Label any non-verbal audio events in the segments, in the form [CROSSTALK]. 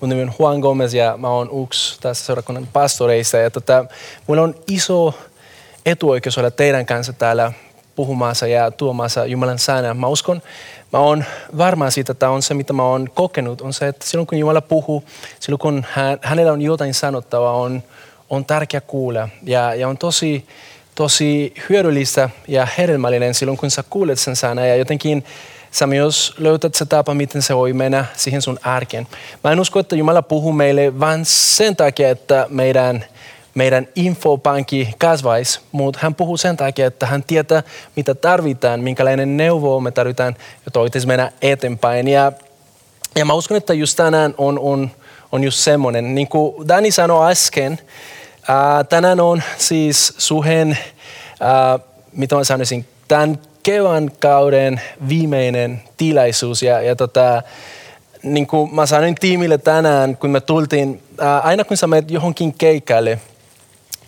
Mun nimi on Juan Gomez ja mä oon yksi tässä seurakunnan pastoreista. Ja tota, mulla on iso etuoikeus olla teidän kanssa täällä puhumassa ja tuomassa Jumalan sana. Mä uskon, mä oon varma siitä, että on se, mitä mä oon kokenut, on se, että silloin kun Jumala puhuu, silloin kun hän, hänellä on jotain sanottavaa, on, on tärkeä kuulla. Ja, ja on tosi, tosi hyödyllistä ja hedelmällinen silloin, kun sä kuulet sen sana. Ja jotenkin sä myös löytät se tapa, miten se voi mennä siihen sun arkeen. Mä en usko, että Jumala puhuu meille vain sen takia, että meidän, meidän infopankki kasvaisi, mutta hän puhuu sen takia, että hän tietää, mitä tarvitaan, minkälainen neuvo me tarvitaan, jotta voitaisiin mennä eteenpäin. Ja, ja mä uskon, että just tänään on, on, on just semmoinen. Niin kuin Dani sanoi äsken, ää, tänään on siis suhen, ää, mitä mä sanoisin, tämän kevään kauden viimeinen tilaisuus ja, ja tota, niin kuin mä sanoin tiimille tänään, kun me tultiin, ää, aina kun sä menet johonkin keikalle,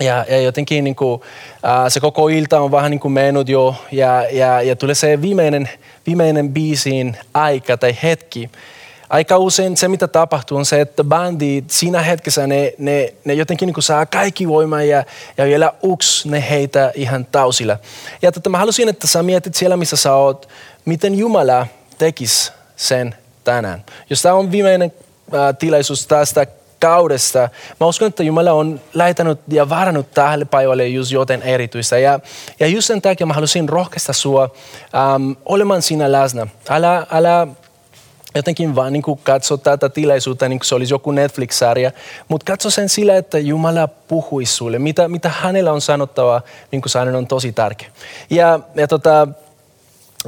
ja, ja jotenkin niin kuin, ää, se koko ilta on vähän niin kuin mennyt jo ja, ja, ja tulee se viimeinen, viimeinen biisin aika tai hetki, aika usein se, mitä tapahtuu, on se, että bändit siinä hetkessä ne, ne, ne jotenkin niin saa kaikki voimaa ja, ja vielä uks ne heitä ihan tausilla. Ja tota, mä halusin, että sä mietit siellä, missä sä oot, miten Jumala tekisi sen tänään. Jos tämä on viimeinen äh, tilaisuus tästä kaudesta. Mä uskon, että Jumala on laitanut ja varannut tälle päivälle just joten erityistä. Ja, ja just sen takia mä halusin rohkaista sua ähm, olemaan siinä läsnä. Älä, älä jotenkin vaan niin katso tätä tilaisuutta niin kuin se olisi joku Netflix-sarja, mutta katso sen sillä, että Jumala puhuisi sulle, mitä, mitä hänellä on sanottava, niin kuin sanon, on tosi tärkeä. Ja, ja tota,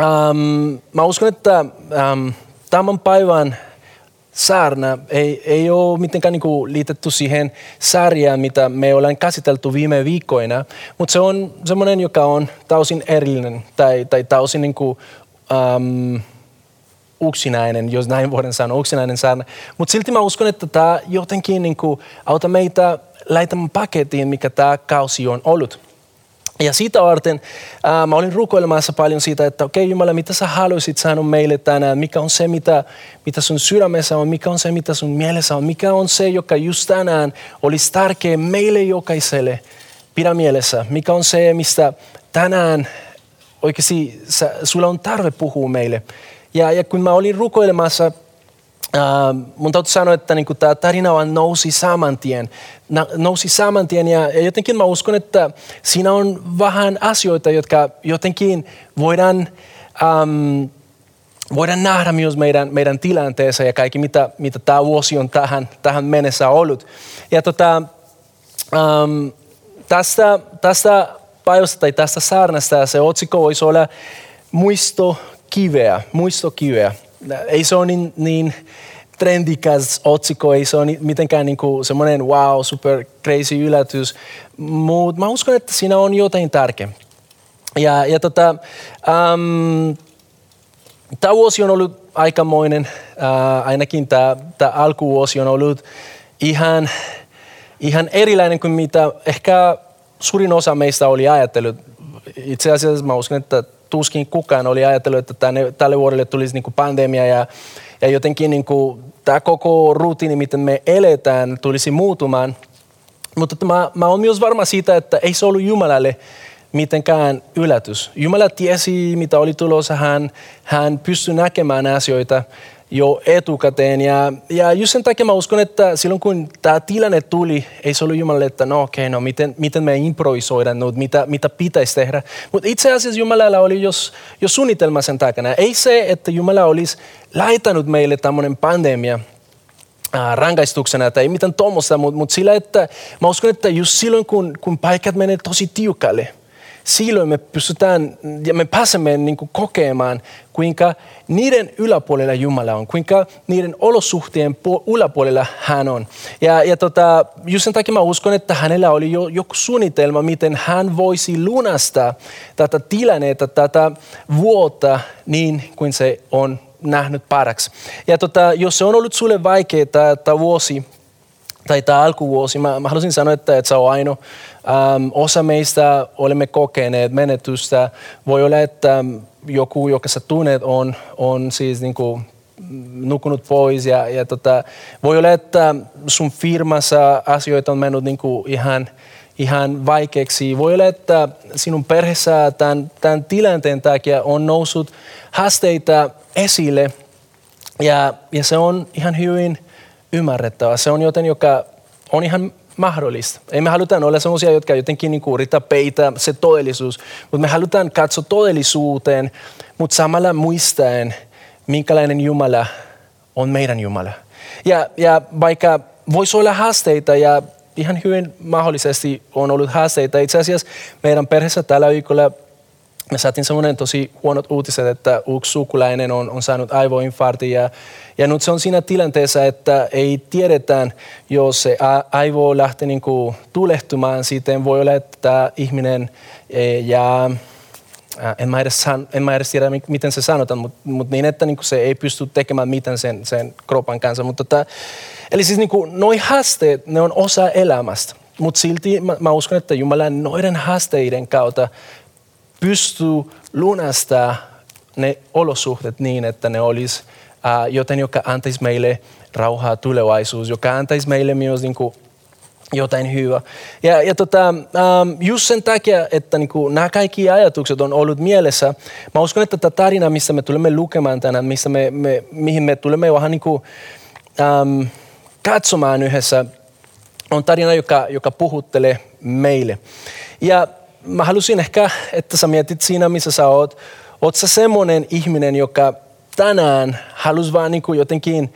ähm, mä uskon, että ähm, tämän päivän saarna ei, ei ole mitenkään niin kuin liitetty siihen sarjaan, mitä me ollaan käsitelty viime viikkoina, mutta se on semmoinen, joka on täysin erillinen tai, tai täysin niin kuin, ähm, yksinäinen, jos näin voidaan sanoa, yksinäinen saarna. Mutta silti mä uskon, että tämä jotenkin niin kuin, auta meitä laittamaan pakettiin, mikä tämä kausi on ollut. Ja siitä varten ää, mä olin rukoilemassa paljon siitä, että okei okay, Jumala, mitä sä haluaisit sanoa meille tänään, mikä on se, mitä, mitä sun sydämessä on, mikä on se, mitä sun mielessä on, mikä on se, joka just tänään olisi tärkeä meille jokaiselle. Pidä mielessä, mikä on se, mistä tänään oikeasti sä, sulla on tarve puhua meille. Ja, ja kun mä olin rukoilemassa, äh, mun täytyy sanoa, että niin tämä tarina vaan nousi saman tien. Na, nousi saman tien ja, ja jotenkin mä uskon, että siinä on vähän asioita, jotka jotenkin voidaan, ähm, voidaan nähdä myös meidän, meidän tilanteessa ja kaikki, mitä, mitä vuosi on tähän, tähän mennessä ollut. Ja tota, ähm, tästä, tästä päivästä tai tästä saarnasta se otsikko voisi olla muisto kiveä, muistokiveä. Ei se ole niin, niin trendikäs otsikko, ei se ole mitenkään niin kuin semmoinen wow, super crazy yllätys, mutta mä uskon, että siinä on jotain tärkeää. Ja, ja tota, um, tämä vuosi on ollut aikamoinen, uh, ainakin tämä alkuvuosi on ollut ihan, ihan erilainen kuin mitä ehkä suurin osa meistä oli ajatellut. Itse asiassa mä uskon, että tuskin kukaan oli ajatellut, että tänne, tälle vuodelle tulisi niin kuin pandemia ja, ja jotenkin niin kuin tämä koko rutiini, miten me eletään, tulisi muutumaan. Mutta mä, mä olen myös varma siitä, että ei se ollut Jumalalle mitenkään yllätys. Jumala tiesi, mitä oli tulossa. Hän, hän pystyi näkemään asioita jo etukäteen. Ja, ja just sen takia mä uskon, että silloin kun tämä tilanne tuli, ei se ollut Jumalalle, että no okei, okay, no miten, miten me improvisoidaan, no, mitä, mitä pitäisi tehdä. Mutta itse asiassa Jumalalla oli jos, jos suunnitelma sen takana. Ei se, että Jumala olisi laitanut meille tämmöinen pandemia, rangaistuksena tai mitään tuommoista, mutta mut sillä, että mä uskon, että just silloin kun, kun paikat menee tosi tiukalle, silloin me pystytään ja me pääsemme niin kuin kokemaan, kuinka niiden yläpuolella Jumala on, kuinka niiden olosuhteen yläpuolella hän on. Ja, ja tota, just sen takia mä uskon, että hänellä oli jo joku suunnitelma, miten hän voisi lunastaa tätä tilannetta, tätä vuotta niin kuin se on nähnyt paraksi. Ja tota, jos se on ollut sulle vaikeaa tämä vuosi, tai tämä alkuvuosi, mä, mä haluaisin sanoa, että, että se on ainoa. Ähm, osa meistä olemme kokeneet menetystä. Voi olla, että joku, joka sä tunnet, on, on siis niin kuin nukunut pois ja, ja tota, voi olla, että sun firmassa asioita on mennyt niin kuin ihan, ihan vaikeaksi. Voi olla, että sinun perheessä tämän, tämän tilanteen takia on noussut haasteita esille ja, ja se on ihan hyvin ymmärrettävä. Se on joten, joka on ihan mahdollista. Ei me halutaan olla sellaisia, jotka jotenkin niin yrittää peitä se todellisuus, mutta me halutaan katsoa todellisuuteen, mutta samalla muistaen, minkälainen Jumala on meidän Jumala. Ja, ja vaikka voisi olla haasteita ja ihan hyvin mahdollisesti on ollut haasteita. Itse asiassa meidän perheessä tällä viikolla me saatiin semmoinen tosi huonot uutiset, että yksi sukulainen on, on saanut aivoinfarkti ja, ja nyt se on siinä tilanteessa, että ei tiedetään, jos se aivo lähtee niin kuin tulehtumaan, sitten voi olla, että ihminen e, ja en mä, edes san, en mä edes tiedä, miten se sanotaan, mutta, mutta niin, että niin se ei pysty tekemään mitään sen, sen kropan kanssa. Mutta tota, eli siis niin kuin, noi haasteet, ne on osa elämästä. Mutta silti mä, mä uskon, että Jumala noiden haasteiden kautta pystyy lunastaa ne olosuhteet niin, että ne olisi uh, joten, joka antaisi meille rauhaa tulevaisuus, joka antaisi meille myös niin kuin, jotain hyvää. Ja, ja tota, um, just sen takia, että niin kuin, nämä kaikki ajatukset on ollut mielessä, mä uskon, että tämä tarina, missä me tulemme lukemaan tänään, missä me, me, mihin me tulemme vähän niin kuin, um, katsomaan yhdessä, on tarina, joka, joka puhuttelee meille. Ja mä halusin ehkä, että sä mietit siinä, missä sä oot. Oot sä semmoinen ihminen, joka tänään halusi vaan niin kuin jotenkin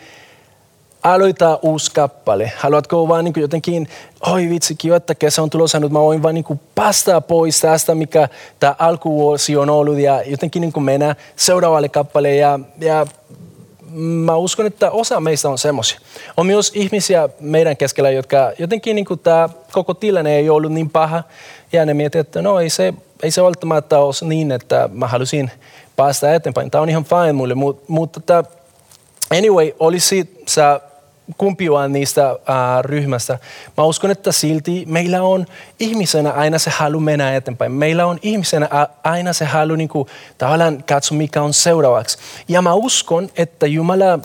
aloittaa uusi kappale? Haluatko vaan niin kuin jotenkin, oi vitsi, kiva, että kesä on tulossa nyt, mä voin vaan niin kuin pois tästä, mikä tämä alkuvuosi on ollut ja jotenkin niin kuin mennä seuraavalle kappale ja, ja mä uskon, että osa meistä on semmoisia. On myös ihmisiä meidän keskellä, jotka jotenkin niin kuin tämä koko tilanne ei ollut niin paha. Ja ne miettii, että no ei se, ei se välttämättä ole niin, että mä halusin päästä eteenpäin. Tämä on ihan fine mulle, mutta, mutta anyway, olisi sä kumpi vaan niistä uh, ryhmästä. Mä uskon, että silti meillä on ihmisenä aina se halu mennä eteenpäin. Meillä on ihmisenä aina se halu niin kuin, tavallaan katsoa, mikä on seuraavaksi. Ja mä uskon, että Jumala,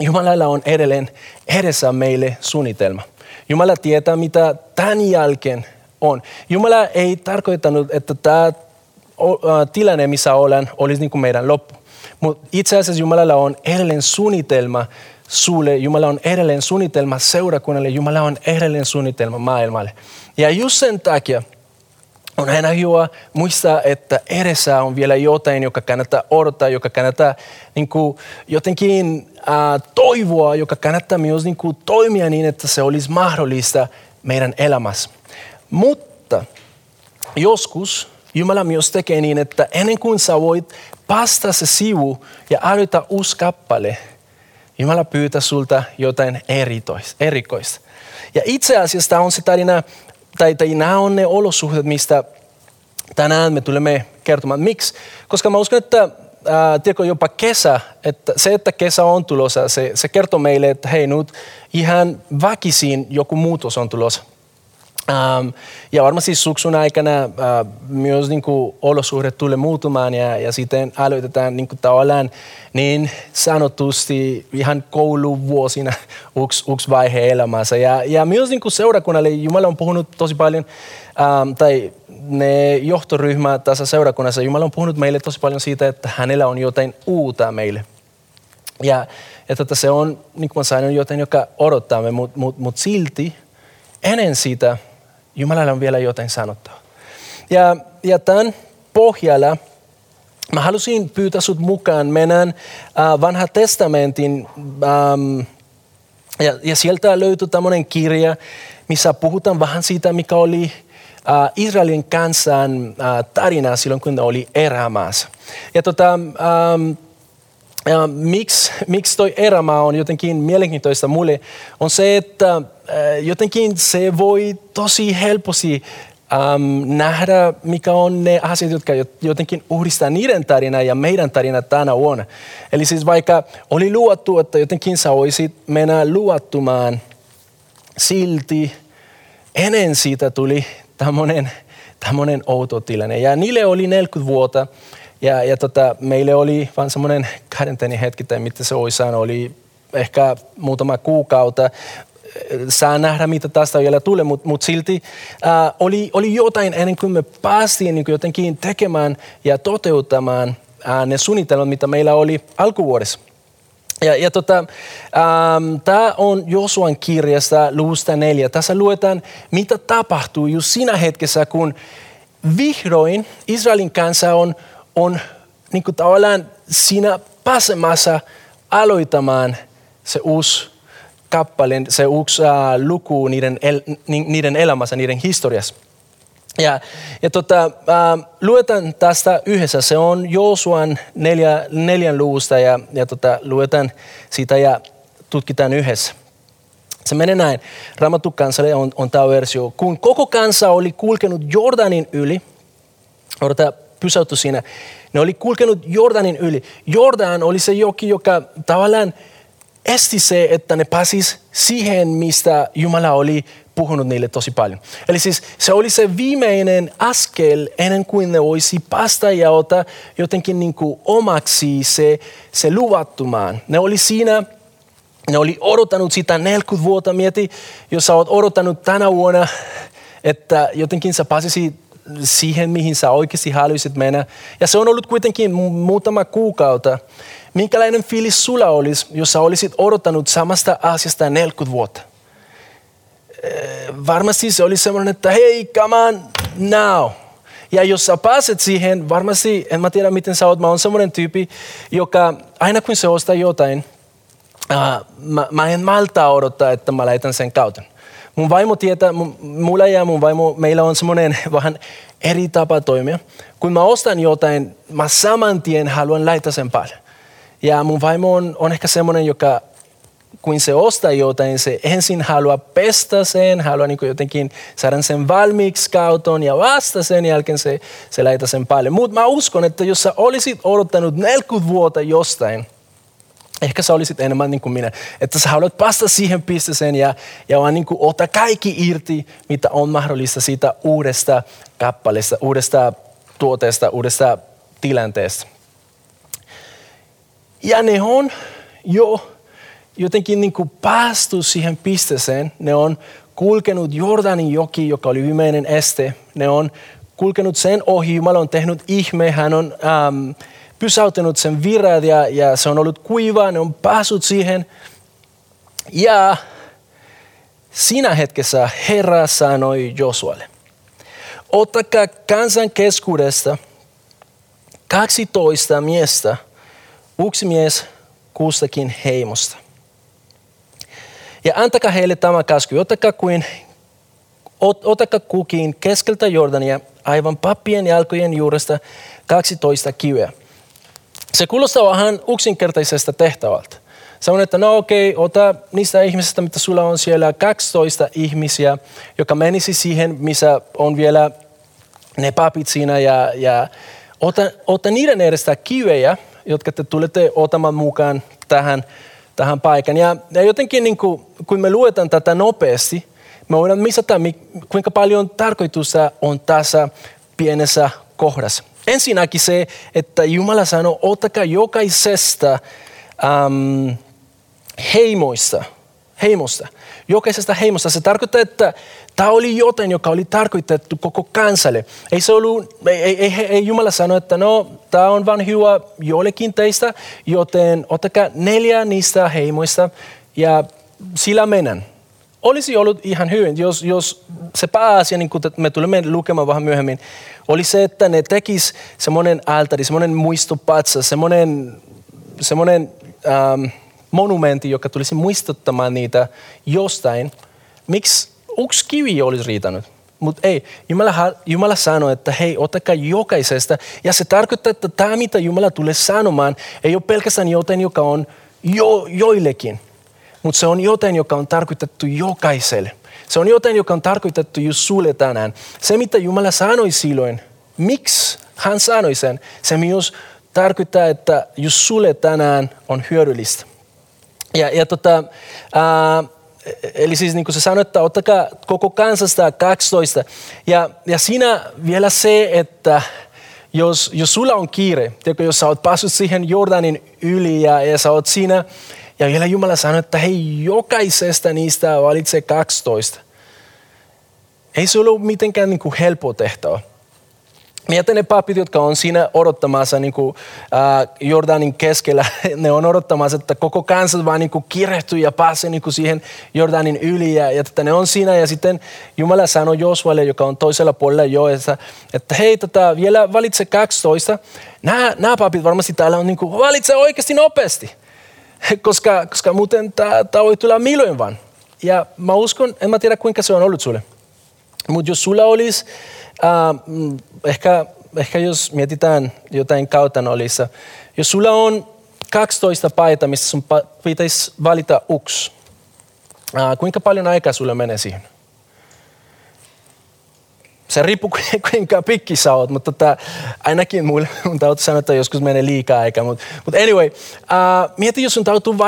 Jumalalla on edelleen edessä meille suunnitelma. Jumala tietää, mitä tämän jälkeen on. Jumala ei tarkoittanut, että tämä tilanne, missä olen, olisi niin kuin meidän loppu. Mutta itse asiassa Jumalalla on edelleen suunnitelma sulle. Jumala on edelleen suunnitelma seurakunnalle. Jumala on edelleen suunnitelma maailmalle. Ja just sen takia on aina hyvä muistaa, että edessä on vielä jotain, joka kannattaa odottaa, joka kannattaa niin kuin, jotenkin äh, toivoa, joka kannattaa myös niin kuin, toimia niin, että se olisi mahdollista meidän elämässä. Mutta joskus Jumala myös tekee niin, että ennen kuin sä voit päästä se sivu ja aloittaa uusi kappale, Jumala pyytää sulta jotain erikoista. Ja itse asiassa tämä on se tarina, tai, tai nämä on ne olosuhteet, mistä tänään me tulemme kertomaan. Miksi? Koska mä uskon, että ää, tiedätkö, jopa kesä, että se, että kesä on tulossa, se, se kertoo meille, että hei nyt ihan väkisin joku muutos on tulossa. Um, ja varmasti suksun aikana uh, myös niin kuin, olosuhteet tulee muuttumaan ja, ja sitten aloitetaan niin kuin, tavallaan niin sanotusti ihan kouluvuosina [LAUGHS] yksi, yksi vaihe elämässä. Ja, ja myös niin kuin seurakunnalle Jumala on puhunut tosi paljon, um, tai ne johtoryhmät tässä seurakunnassa, Jumala on puhunut meille tosi paljon siitä, että hänellä on jotain uutta meille. Ja, ja tota, se on, niin kuin sanoin, jotain, joka odottaa me, mutta mut, mut silti ennen sitä – Jumalalla on vielä jotain sanottavaa. Ja, ja tämän pohjalla mä halusin pyytää sut mukaan. Mennään äh, vanha testamentin ähm, ja, ja sieltä löytyy tämmöinen kirja, missä puhutaan vähän siitä, mikä oli Israelin kansan tarina silloin, kun ne oli erämaassa. Ja tota, ähm, miksi, miksi toi erämaa on jotenkin mielenkiintoista mulle, on se, että äh, jotenkin se voi tosi helposti ähm, nähdä, mikä on ne asiat, jotka jotenkin uhdistaa niiden tarina ja meidän tarina tänä vuonna. Eli siis vaikka oli luottu, että jotenkin sä voisit mennä luottumaan, silti ennen siitä tuli tämmöinen tämmöinen outo tilanne. Ja niille oli 40 vuotta ja, ja tota, meille oli vain semmoinen karanteeni hetki, tai mitä se olisi saanut, oli ehkä muutama kuukautta. Saa nähdä, mitä tästä vielä tulee, mutta mut silti ää, oli, oli jotain ennen kuin me päästiin niin kuin jotenkin tekemään ja toteuttamaan ää, ne suunnitelmat, mitä meillä oli alkuvuodessa. Ja, ja tota, ähm, tämä on Josuan kirjasta luvusta neljä. Tässä luetaan, mitä tapahtuu just siinä hetkessä, kun vihdoin Israelin kansa on on niin kuin tavallaan siinä pääsemässä aloittamaan se uusi kappale, se uusi uh, luku niiden, el, niiden elämässä, niiden historiassa. Ja, ja tota, uh, luetaan tästä yhdessä. Se on Josuan neljä, neljän luvusta ja, ja tota, luetaan sitä ja tutkitaan yhdessä. Se menee näin. Raamattu kansalle on, on tämä versio. Kun koko kansa oli kulkenut Jordanin yli, odota, pysäytty siinä. Ne oli kulkenut Jordanin yli. Jordan oli se joki, joka tavallaan esti se, että ne pääsis siihen, mistä Jumala oli puhunut niille tosi paljon. Eli siis se oli se viimeinen askel ennen kuin ne voisi päästä ja ottaa jotenkin niin kuin omaksi se, se luvattumaan. Ne oli siinä, ne oli odottanut sitä 40 vuotta. Mieti, jos sä oot odottanut tänä vuonna, että jotenkin sä pääsisit siihen, mihin sä oikeasti haluaisit mennä. Ja se on ollut kuitenkin muutama kuukautta. Minkälainen fiilis sulla olisi, jos sä olisit odottanut samasta asiasta 40 vuotta? Eh, varmasti se olisi semmoinen, että hei, come on now. Ja jos sä pääset siihen, varmasti, en mä tiedä miten sä oot, mä oon semmoinen tyyppi, joka aina kun se ostaa jotain, uh, mä, mä en malta odottaa, että mä laitan sen kautta. Mun vaimo tietää, mulla ja mun vaimo, meillä on semmoinen [LAUGHS] vähän eri tapa toimia. Kun mä ostan jotain, mä saman tien haluan laittaa sen päälle. Ja mun vaimo on, on ehkä semmoinen, joka kun se ostaa jotain, se ensin haluaa pestä sen, haluaa niin jotenkin saada sen valmiiksi kauton ja vasta sen jälkeen se, se laittaa sen päälle. Mutta mä uskon, että jos sä olisit odottanut 40 vuotta jostain, ehkä sä olisit enemmän niin kuin minä, että sä haluat päästä siihen pisteeseen ja, ja vaan niin kuin ottaa kaikki irti, mitä on mahdollista siitä uudesta kappaleesta, uudesta tuotteesta, uudesta tilanteesta. Ja ne on jo jotenkin niin kuin päästy siihen pisteeseen. Ne on kulkenut Jordanin joki, joka oli viimeinen este. Ne on kulkenut sen ohi. Jumala on tehnyt ihme. Hän on ähm, pysäyttänyt sen virrat ja, ja se on ollut kuivaa, ne on päässyt siihen. Ja siinä hetkessä Herra sanoi Josualle, ottakaa kansan keskuudesta 12 miestä, yksi mies kustakin heimosta. Ja antakaa heille tämä käsky, ottakaa, kuin, ot, ottakaa kukin keskeltä Jordania aivan pappien jalkojen juuresta 12 kiveä se kuulostaa vähän yksinkertaisesta tehtävältä. on, että no okei, okay, ota niistä ihmisistä, mitä sulla on siellä 12 ihmisiä, joka menisi siihen, missä on vielä ne papit siinä ja, ja ota, ota niiden edestä kivejä, jotka te tulette otamaan mukaan tähän, tähän paikan. Ja, ja jotenkin niin kuin, kun me luetaan tätä nopeasti, me voidaan misata, kuinka paljon tarkoitusta on tässä pienessä kohdassa. Ensinnäkin se, että Jumala sanoo, ottakaa jokaisesta äm, heimoista, heimosta, jokaisesta heimosta. Se tarkoittaa, että tämä oli jotain, joka oli tarkoitettu koko kansalle. Ei, se ollut, ei, ei, ei, ei Jumala sano, että no, tämä on vain hyvä jollekin teistä, joten ottakaa neljä niistä heimoista ja sillä mennään olisi ollut ihan hyvin, jos, jos se pääasia, niin kuin me tulemme lukemaan vähän myöhemmin, oli se, että ne tekis semmoinen altari, semmoinen muistopatsa, semmoinen, semmoinen ähm, monumentti, joka tulisi muistuttamaan niitä jostain. Miksi yksi kivi olisi riitänyt? mutta ei. Jumala, Jumala sanoi, että hei, ottakaa jokaisesta. Ja se tarkoittaa, että tämä, mitä Jumala tulee sanomaan, ei ole pelkästään jotain, joka on jo, joillekin, mutta se on jotain, joka on tarkoitettu jokaiselle. Se on jotain, joka on tarkoitettu just sulle tänään. Se, mitä Jumala sanoi silloin, miksi hän sanoi sen, se myös tarkoittaa, että just sulle tänään on hyödyllistä. Ja, ja tota, ää, eli siis niin kuin se sanoi, että ottakaa koko kansasta 12. Ja, ja siinä vielä se, että jos, jos sulla on kiire, tiedätkö, jos sä oot päässyt siihen Jordanin yli ja, ja sä oot siinä, ja vielä Jumala sanoi, että hei, jokaisesta niistä valitse 12. Ei se ollut mitenkään niin kuin helppo tehtävä. Mietin ne papit, jotka on siinä odottamassa niin kuin, äh, Jordanin keskellä. [LAUGHS] Ne on odottamassa, että koko kansa vaan niin kuin kirehtyy ja pääsee niin kuin siihen Jordanin yli. Ja, ja että ne on siinä ja sitten Jumala sanoi Josvalle, joka on toisella puolella joessa, että hei, tota, vielä valitse 12. Nämä, nämä papit varmasti täällä on niin kuin, valitse oikeasti nopeasti. [LAUGHS] koska, koska muuten tämä voi tulla milloin vaan. Ja mä uskon, en mä tiedä kuinka se on ollut sulle. Mutta olisi äh, ehkä, ehkä jos mietitään jotain kautanolissa, jos sulla on 12 paita, mistä sun pitäisi valita yksi, äh, kuinka paljon aikaa sulla menee siihen? Se riippuu [LAUGHS] kuinka pikki sä oot, mutta tota, ainakin mulle [LAUGHS] mun täytyy sanoa, että joskus menee liikaa aikaa. Mutta mut anyway, äh, mieti jos sun täytyy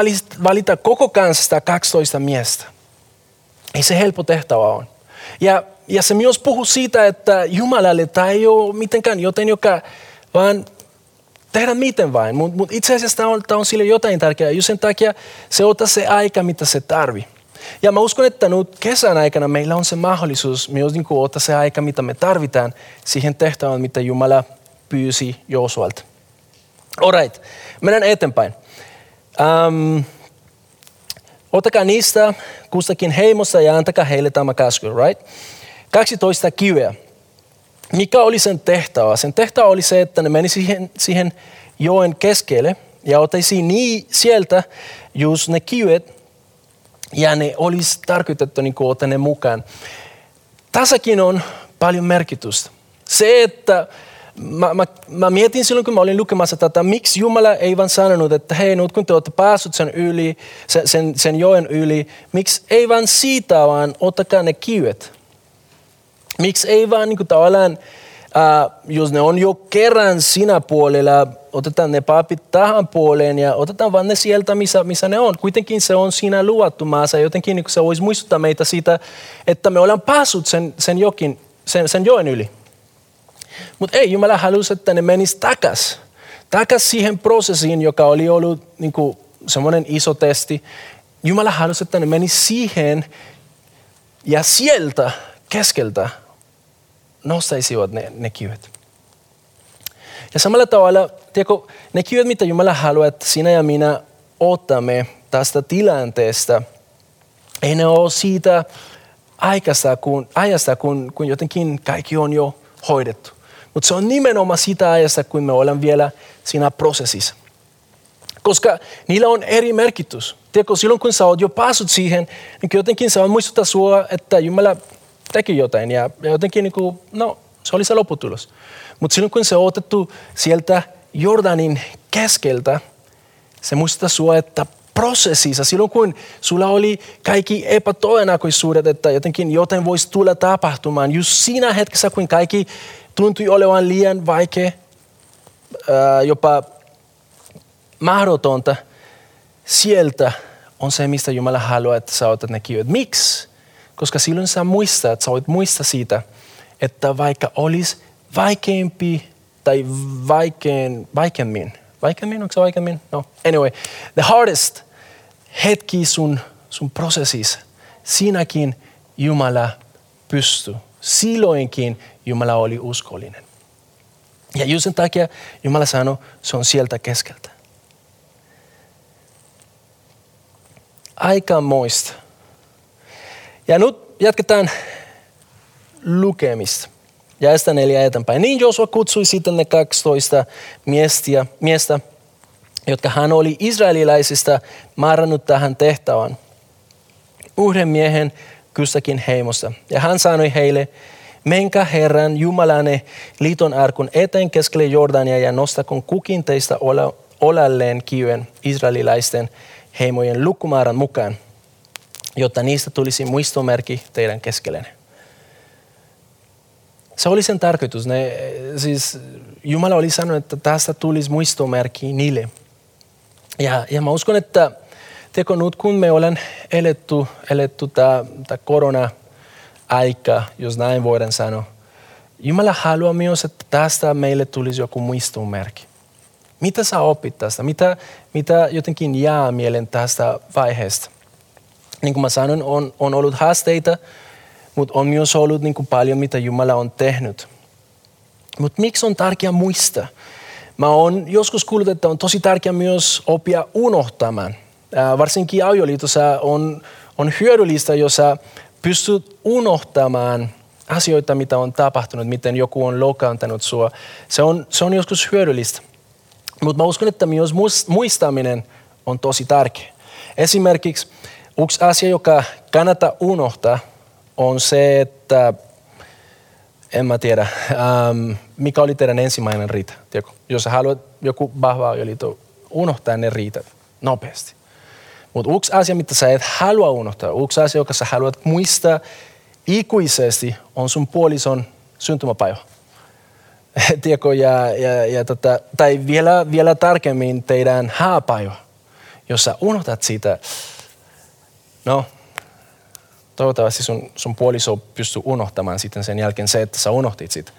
valita koko kansasta 12 miestä. Ei se helppo tehtävä on. Ja ja se myös puhuu siitä, että Jumalalle tämä ei ole mitenkään joten, joka vaan tehdä miten vain. Mutta mut itse asiassa tämä on, tämä on sille jotain tärkeää. Just sen takia se ottaa se aika, mitä se tarvii. Ja mä uskon, että nyt kesän aikana meillä on se mahdollisuus myös niin kuin ottaa se aika, mitä me tarvitaan siihen tehtävään, mitä Jumala pyysi Josualta. Alright, mennään eteenpäin. Um, ottakaa niistä kustakin heimosta ja antakaa heille tämä käsky, right? 12 kiveä. Mikä oli sen tehtävä? Sen tehtävä oli se, että ne meni siihen, siihen joen keskelle ja otaisi niin sieltä just ne kivet ja ne olisi tarkoitettu niin ottaa ne mukaan. Tässäkin on paljon merkitystä. Se, että mä, mä, mä mietin silloin, kun mä olin lukemassa tätä, miksi Jumala ei vaan sanonut, että hei, nyt kun te olette päässyt sen, yli, sen, sen, sen joen yli, miksi ei vaan siitä, vaan ottakaa ne kivet. Miksi ei vaan niin kuin tavallaan, äh, jos ne on jo kerran siinä puolella, otetaan ne papit tähän puoleen ja otetaan vaan ne sieltä, missä, missä ne on. Kuitenkin se on siinä luvattu maassa. Jotenkin niin se voisi muistuttaa meitä siitä, että me ollaan päässyt sen, sen, jokin, sen, sen joen yli. Mutta ei, Jumala halusi, että ne menis takas. Takas siihen prosessiin, joka oli ollut niin kuin semmoinen iso testi. Jumala halusi, että ne menis siihen ja sieltä keskeltä nostaisivat ne, ne kivet. Ja samalla tavalla, tiedätkö, ne kivet, mitä Jumala haluaa, että sinä ja minä otamme tästä tilanteesta, ei ne ole siitä aikasta, kun, ajasta, kun, kun jotenkin kaikki on jo hoidettu. Mutta se on nimenomaan sitä ajasta, kun me olemme vielä siinä prosessissa. Koska niillä on eri merkitys. Tiedätkö, silloin kun sä oot jo päässyt siihen, niin jotenkin se on muistuttaa sua, että Jumala teki jotain ja, jotenkin niin kuin, no, se oli se lopputulos. Mutta silloin kun se on otettu sieltä Jordanin keskeltä, se muistaa sua, että prosessissa, silloin kun sulla oli kaikki epätodennäköisyydet, että jotenkin joten voisi tulla tapahtumaan, just siinä hetkessä, kun kaikki tuntui olevan liian vaikea, ää, jopa mahdotonta, sieltä on se, mistä Jumala haluaa, että sä otat ne. Miksi? Koska silloin sä muistat, sä voit muistaa siitä, että vaikka olisi vaikeampi tai vaikein, vaikeammin, vaikeammin, onko se vaikeammin? No, anyway, the hardest hetki sun, sun prosessissa, siinäkin Jumala pystyy. Silloinkin Jumala oli uskollinen. Ja just sen takia Jumala sanoi, se on sieltä keskeltä. Aika moista ja nyt jatketaan lukemista. Ja sitä neljä eteenpäin. Niin Josua kutsui sitten ne 12 miestä, miestä jotka hän oli israelilaisista määrännyt tähän tehtävään. Yhden miehen kustakin heimosta. Ja hän sanoi heille, Menkää Herran Jumalane liiton arkun eteen keskelle Jordania ja nostakoon kukin teistä olalleen kiven israelilaisten heimojen lukumäärän mukaan, jotta niistä tulisi muistomerkki teidän keskellenne. Se oli sen tarkoitus. Ne, siis Jumala oli sanonut, että tästä tulisi muistomerkki niille. Ja, ja mä uskon, että teko nyt kun me olen eletty, eletty tämä korona-aika, jos näin voidaan sanoa, Jumala haluaa myös, että tästä meille tulisi joku muistomerkki. Mitä sä opit tästä? Mitä, mitä jotenkin jää mielen tästä vaiheesta? Niin kuin mä sanoin, on, on ollut haasteita, mutta on myös ollut niin kuin paljon, mitä Jumala on tehnyt. Mutta miksi on tärkeää muistaa? Mä oon joskus kuullut, että on tosi tärkeää myös oppia unohtamaan. Ää, varsinkin avioliitossa on, on hyödyllistä, jos sä pystyt unohtamaan asioita, mitä on tapahtunut, miten joku on loukkaantanut sua. Se on, se on joskus hyödyllistä. Mutta mä uskon, että myös muistaminen on tosi tärkeä. Esimerkiksi yksi asia, joka kannattaa unohtaa, on se, että en mä tiedä, ähm, mikä oli teidän ensimmäinen riita. Tiedätkö? Jos haluat joku vahva avioliitto, unohtaa ne riitat nopeasti. Mutta yksi asia, mitä sä et halua unohtaa, yksi asia, joka sä haluat muistaa ikuisesti, on sun puolison syntymäpäivä. [LAUGHS] Tiedätkö, ja, ja, ja tota, tai vielä, vielä tarkemmin teidän hääpäivä. Jos sä unohtat siitä, no toivottavasti sun, sun puoliso pystyy unohtamaan sitten sen jälkeen se, että sä unohtit sitä.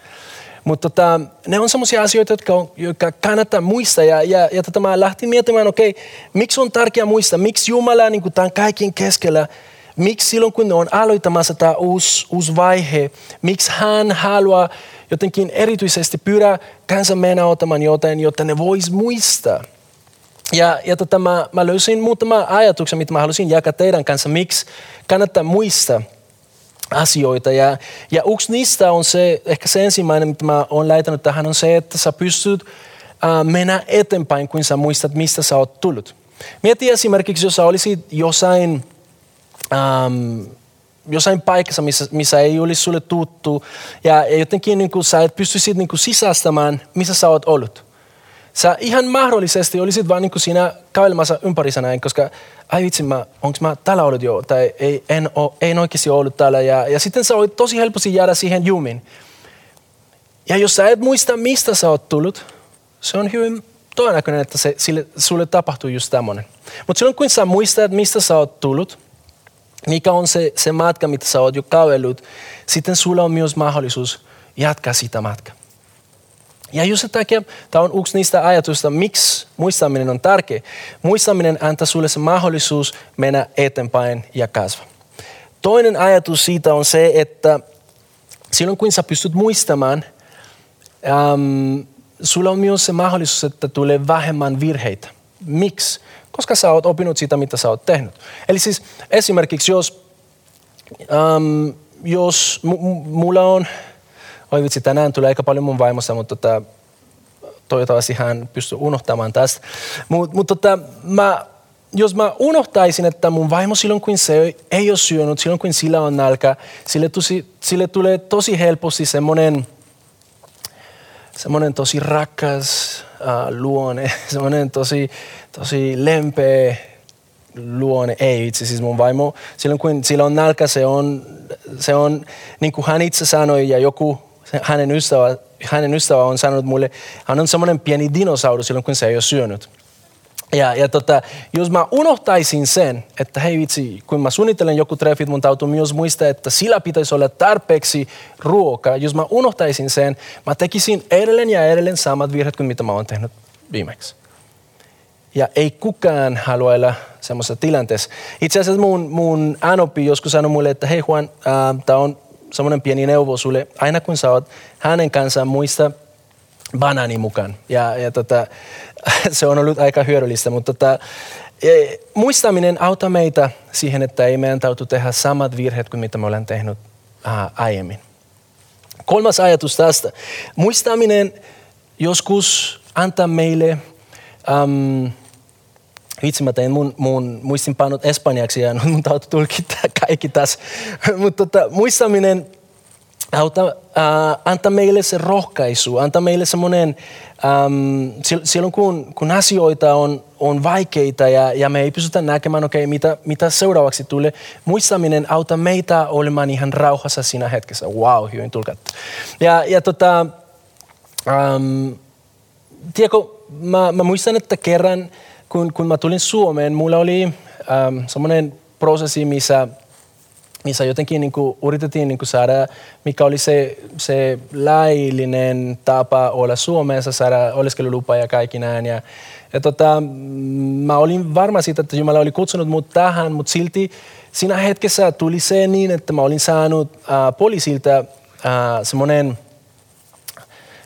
Mutta tota, ne on sellaisia asioita, jotka, on, jotka kannattaa muistaa. Ja, ja, ja tota, mä lähtin miettimään, okei, okay, miksi on tärkeää muistaa, miksi Jumala niin tämän kaiken keskellä, miksi silloin kun on aloittamassa tämä uusi, uusi vaihe, miksi hän haluaa jotenkin erityisesti pyydä kansan mennä ottamaan jotain, jotta ne vois muistaa. Ja, ja tota, mä, mä löysin muutama ajatuksen, mitä mä halusin jakaa teidän kanssa, miksi kannattaa muistaa asioita. Ja, ja yksi niistä on se, ehkä se ensimmäinen, mitä mä oon läitänyt tähän, on se, että sä pystyt äh, mennä eteenpäin, kun sä muistat, mistä sä oot tullut. Mieti esimerkiksi, jos sä olisit jossain, ähm, jossain paikassa, missä, missä ei olisi sulle tuttu, ja, jotenkin niin sä et pystyisit niin sisäistämään, missä sä oot ollut sä ihan mahdollisesti olisit vaan niin siinä kävelemässä ympärissä näin, koska ai vitsi, mä, onko mä täällä ollut jo, tai ei, en, o, en oikeasti ollut täällä. Ja, ja sitten sä voit tosi helposti jäädä siihen jumiin. Ja jos sä et muista, mistä sä oot tullut, se on hyvin todennäköinen, että se, sille, sulle tapahtuu just tämmöinen. Mutta silloin kun sä muistat, mistä sä oot tullut, mikä on se, se matka, mitä sä oot jo kävellyt, sitten sulla on myös mahdollisuus jatkaa sitä matkaa. Ja just sen takia tämä on yksi niistä ajatusta, miksi muistaminen on tärkeä. Muistaminen antaa sulle se mahdollisuus mennä eteenpäin ja kasvaa. Toinen ajatus siitä on se, että silloin kun sä pystyt muistamaan, äm, sulla on myös se mahdollisuus, että tulee vähemmän virheitä. Miksi? Koska sä oot opinut sitä, mitä sä oot tehnyt. Eli siis esimerkiksi jos, äm, jos m- m- mulla on oi vitsi, tänään tulee aika paljon mun vaimossa, mutta tota, toivottavasti hän pystyy unohtamaan tästä. Mutta mut tota, mä, jos mä unohtaisin, että mun vaimo silloin kun se ei ole syönyt, silloin kun sillä on nälkä, sille, tosi, sille tulee tosi helposti semmoinen semmoinen tosi rakas uh, luone, [LAUGHS] semmoinen tosi, tosi lempeä luone. Ei itse siis mun vaimo, silloin kun sillä on nälkä, se on, se on niin kuin hän itse sanoi ja joku hänen ystävä, hänen ystävä on sanonut mulle, hän on semmoinen pieni dinosauru silloin, kun se ei ole syönyt. Ja, ja tota, jos mä unohtaisin sen, että hei vitsi, kun mä suunnittelen joku treffit, mun täytyy myös muistaa, että sillä pitäisi olla tarpeeksi ruokaa. Jos mä unohtaisin sen, mä tekisin edelleen ja edelleen samat virheet kuin mitä mä oon tehnyt viimeksi. Ja ei kukaan halua elää semmoisessa tilanteessa. Itse asiassa mun, mun anopi joskus sanoi mulle, että hei Juan, äh, tämä on semmoinen pieni neuvo sulle. Aina kun sä oot hänen kanssaan, muista banaani mukaan. Ja, ja tota, [LAUGHS] se on ollut aika hyödyllistä, mutta tota, e, muistaminen auttaa meitä siihen, että ei meidän täytyy tehdä samat virheet kuin mitä me olemme tehnyt aiemmin. Kolmas ajatus tästä. Muistaminen joskus antaa meille um, Vitsi, mä tein mun, mun muistinpanot espanjaksi ja mun täytyy tulkita kaikki tässä. [LAUGHS] Mutta tota, muistaminen auta, äh, anta meille se rohkaisu, anta meille semmoinen, ähm, silloin kun, kun asioita on, on vaikeita ja, ja me ei pystytä näkemään, okei, okay, mitä, mitä seuraavaksi tulee, muistaminen auta meitä olemaan ihan rauhassa siinä hetkessä. Wow, hyvin tulkattu. Ja, ja tota, ähm, tiedätkö, mä, mä muistan, että kerran, kun, kun mä tulin Suomeen, mulla oli ähm, semmoinen prosessi, missä missä jotenkin niin kuin yritettiin niin kuin saada, mikä oli se, se laillinen tapa olla Suomessa, saada oleskelulupa ja kaikki näin. Ja, ja tota, mä olin varma siitä, että Jumala oli kutsunut mut tähän, mutta silti siinä hetkessä tuli se niin, että mä olin saanut äh, poliisilta äh, semmoinen,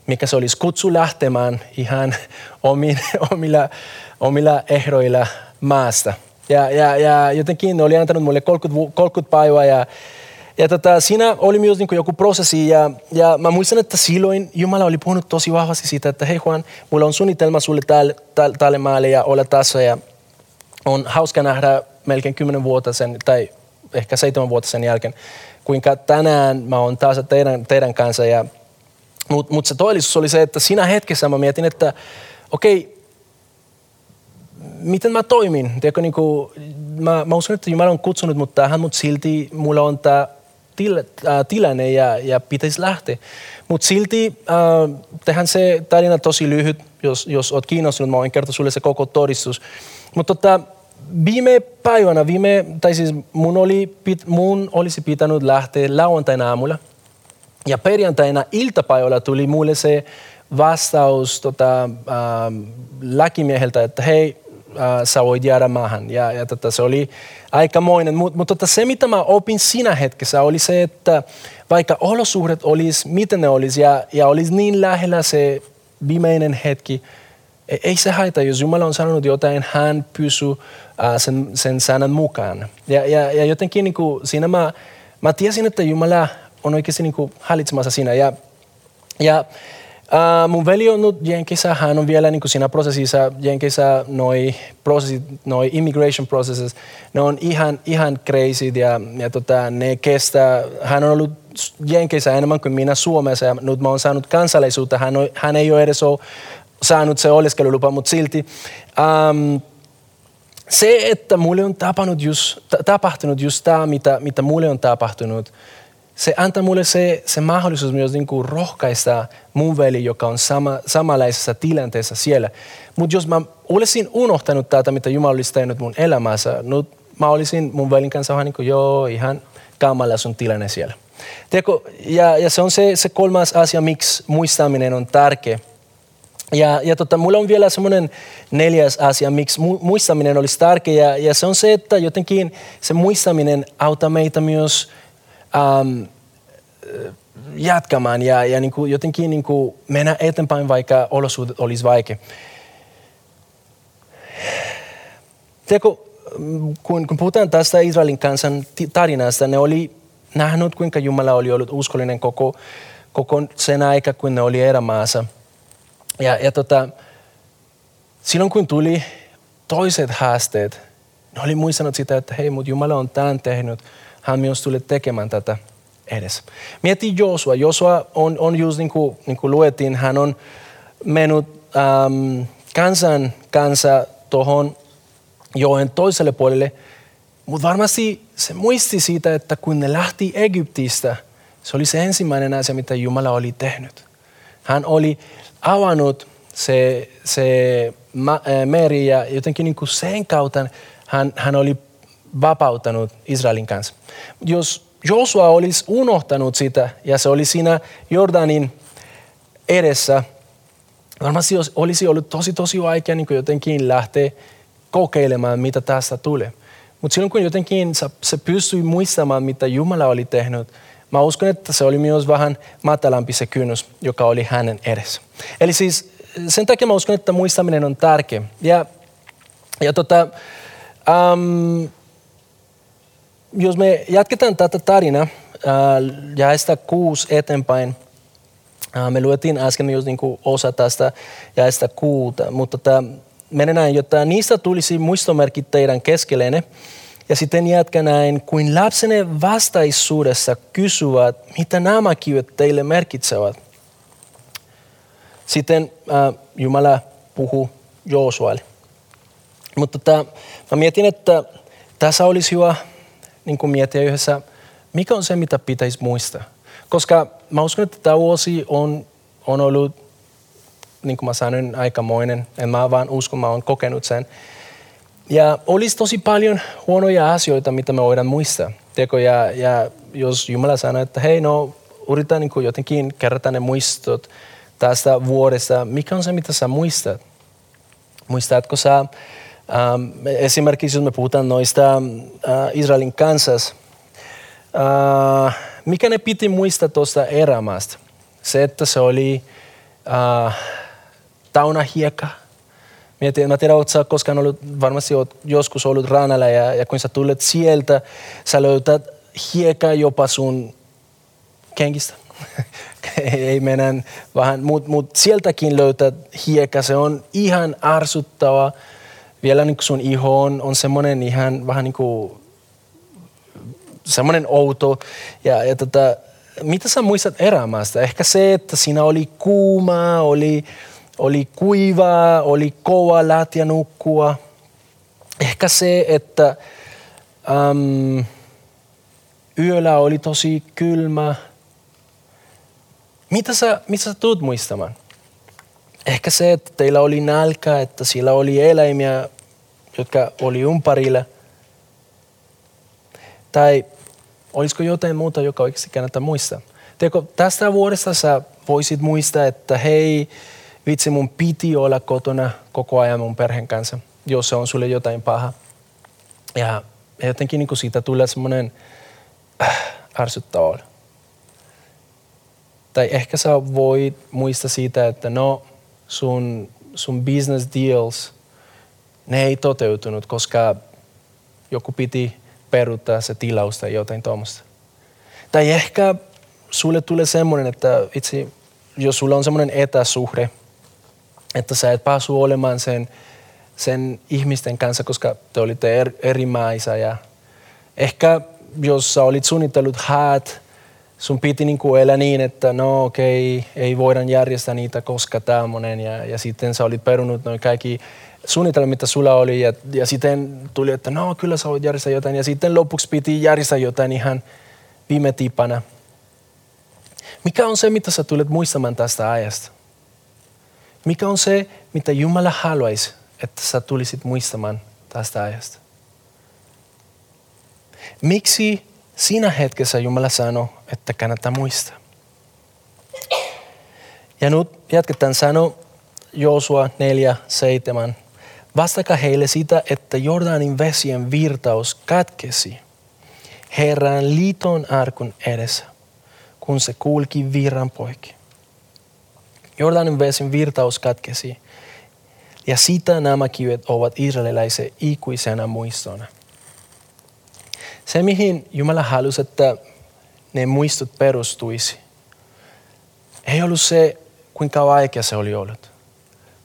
mikä se olisi, kutsu lähtemään ihan omin, [LAUGHS] omilla, omilla ehdoilla maasta. Ja, ja, ja jotenkin ne oli antanut mulle 30, 30 päivää ja, ja tota, siinä oli myös niin joku prosessi ja, ja mä muistan, että silloin Jumala oli puhunut tosi vahvasti siitä, että hei Juan, mulla on suunnitelma sulle tälle, tälle, tälle maalle ja olla tässä ja on hauska nähdä melkein kymmenen vuotta sen, tai ehkä seitsemän vuotta sen jälkeen, kuinka tänään mä oon taas teidän, teidän kanssa. Ja, mutta mut se todellisuus oli se, että siinä hetkessä mä mietin, että okei, okay, miten mä toimin. Tiedätkö, niin kuin, mä, mä uskon, että Jumala on kutsunut mut tähän, mutta silti mulla on tämä til, äh, tilanne ja, ja pitäisi lähteä. Mutta silti äh, tehdään se tarina tosi lyhyt, jos, jos olet kiinnostunut. Mä voin kertoa sulle se koko todistus. Mutta tota, viime päivänä, viime, tai siis mun, oli, pit, mun olisi pitänyt lähteä lauantaina aamulla. Ja perjantaina iltapäivällä tuli mulle se vastaus tota, äh, lakimieheltä, että hei, äh, sä voit jäädä maahan. Ja, ja tota, se oli aikamoinen. Mutta mut, tota, se, mitä mä opin siinä hetkessä, oli se, että vaikka olosuhdet olisi, miten ne olisi, ja, ja olisi niin lähellä se viimeinen hetki, e, ei se haita, jos Jumala on sanonut jotain, hän pysyy äh, sen, sen sanan mukaan. Ja, ja, ja jotenkin niin kuin, siinä mä, mä tiesin, että Jumala on oikeasti niin hallitsemassa siinä. Ja, ja Uh, mun veli on nyt Jenkissä, hän on vielä niin kuin siinä prosessissa, Jenkissä noi, prosessit, noi immigration processes, ne on ihan, ihan crazy ja, ja tota, ne kestää, hän on ollut Jenkissä enemmän kuin minä Suomessa ja nyt mä oon saanut kansalaisuutta, hän, on, hän ei ole edes ole saanut se oleskelulupa, mutta silti um, se, että mulle on tapahtunut just, tapahtunut just tämä, mitä, mitä mulle on tapahtunut, se antaa mulle se, se mahdollisuus myös niin kuin rohkaista mun veli, joka on sama, samanlaisessa tilanteessa siellä. Mutta jos mä olisin unohtanut tätä, mitä Jumala olisi tehnyt mun elämässä, nyt mä olisin mun velin kanssa vähän niin kuin, joo, ihan kamala sun tilanne siellä. Tiedätkö, ja, ja se on se, se kolmas asia, miksi muistaminen on tärkeä. Ja, ja tota, mulla on vielä semmoinen neljäs asia, miksi muistaminen olisi tärkeä. Ja, ja se on se, että jotenkin se muistaminen auttaa meitä myös ähm, jatkamaan ja, ja niin kuin jotenkin niin kuin mennä eteenpäin, vaikka olosuhteet olisi vaikea. Tiedätkö, kun, kun puhutaan tästä Israelin kansan tarinasta, ne oli nähnyt, kuinka Jumala oli ollut uskollinen koko, koko sen aika, kun ne oli erämaassa. Ja, ja tota, silloin kun tuli toiset haasteet, ne oli muistanut sitä, että hei, mutta Jumala on tämän tehnyt – hän myös tulee tekemään tätä edes. Mieti Josua. Josua on, on just niin kuin, niin kuin luettiin, hän on mennyt ähm, kansan kanssa tuohon joen toiselle puolelle, mutta varmasti se muisti siitä, että kun ne lähti Egyptistä, se oli se ensimmäinen asia, mitä Jumala oli tehnyt. Hän oli avannut se, se meri ja jotenkin niin kuin sen kautta hän, hän oli vapauttanut Israelin kanssa. Jos Josua olisi unohtanut sitä ja se oli siinä Jordanin edessä, varmasti olisi ollut tosi tosi vaikea niin jotenkin lähteä kokeilemaan, mitä tästä tulee. Mutta silloin kun jotenkin se pystyi muistamaan, mitä Jumala oli tehnyt, mä uskon, että se oli myös vähän matalampi se kynnys, joka oli hänen edessä. Eli siis sen takia mä uskon, että muistaminen on tärkeä. Ja, ja tota, um, jos me jatketaan tätä tarinaa ja sitä kuusi eteenpäin, me luettiin äsken just niin kuin osa tästä ja sitä kuuta, mutta tämä menee näin, jotta niistä tulisi muistomerkit teidän keskelleenne Ja sitten jatka näin, kuin lapsenne vastaisuudessa kysyvät, mitä nämä kivet teille merkitsevät. Sitten äh, Jumala puhuu Joosualle. Mutta tota, mä mietin, että tässä olisi hyvä niin kuin miettiä yhdessä, mikä on se, mitä pitäisi muistaa. Koska mä uskon, että tämä vuosi on, on ollut, niin kuin mä sanoin, aikamoinen. En mä vaan uskon, mä oon kokenut sen. Ja olisi tosi paljon huonoja asioita, mitä me voidaan muistaa. Teko, ja, ja jos Jumala sanoo, että hei, no yritän niin jotenkin kerätä ne muistot tästä vuodesta, mikä on se, mitä sä muistat? Muistatko sä, ähm, esimerkiksi jos me puhutaan noista äh, Israelin kansas, äh, mikä ne piti muistaa tuosta erämaasta? Se, että se oli äh, tauna hiekka, Mietin, mä tiedän, oletko koskaan ollut, varmasti olet joskus ollut ranalla ja, ja kun sä tulet sieltä, sä löytät hieka jopa sun kenkistä. [LAUGHS] Ei mennä vähän, mutta mut sieltäkin löytät hieka. Se on ihan arsuttava. Vielä niin sun iho on, semmoinen ihan vähän niin kuin semmoinen outo. Ja, ja tota, mitä sä muistat erämaasta? Ehkä se, että siinä oli kuuma, oli, oli kuivaa, oli kova lätiä nukkua. Ehkä se, että äm, yöllä oli tosi kylmä. Mitä sä, mitä sä tulet muistamaan? Ehkä se, että teillä oli nälkä, että siellä oli eläimiä, jotka oli ympärillä. Tai olisiko jotain muuta, joka oikeasti kannattaa muistaa? Teekö, tästä vuodesta sä voisit muistaa, että hei, vitsi mun piti olla kotona koko ajan mun perheen kanssa, jos se on sulle jotain paha. Ja jotenkin niin siitä tulee semmoinen äh, ärsyttävä olla. Tai ehkä sä voit muistaa siitä, että no sun, sun business deals, ne ei toteutunut, koska joku piti peruuttaa se tilaus tai jotain tuommoista. Tai ehkä sulle tulee semmoinen, että itse, jos sulla on semmoinen etäsuhde, että sä et päässyt olemaan sen, sen ihmisten kanssa, koska te olitte er, eri maissa ja ehkä jos sä olit suunnitellut häät, sun piti niin kuin elää niin, että no okei, okay, ei voida järjestää niitä koska tämmöinen ja, ja sitten sä olit perunut noin kaikki suunnitelmat, mitä sulla oli ja, ja sitten tuli, että no kyllä sä voit järjestää jotain ja sitten lopuksi piti järjestää jotain ihan viime tipana. Mikä on se, mitä sä tulet muistamaan tästä ajasta? Mikä on se, mitä Jumala haluaisi, että sä tulisit muistamaan tästä ajasta? Miksi siinä hetkessä Jumala sanoi, että kannattaa muistaa? Ja nyt jatketaan sano Joosua 4, 7. Vastaka heille sitä, että Jordanin vesien virtaus katkesi Herran liiton arkun edessä, kun se kulki virran poikki. Jordanin vesin virtaus katkesi. Ja sitä nämä kivet ovat israelilaisen ikuisena muistona. Se, mihin Jumala halusi, että ne muistot perustuisi, ei ollut se, kuinka vaikea se oli ollut.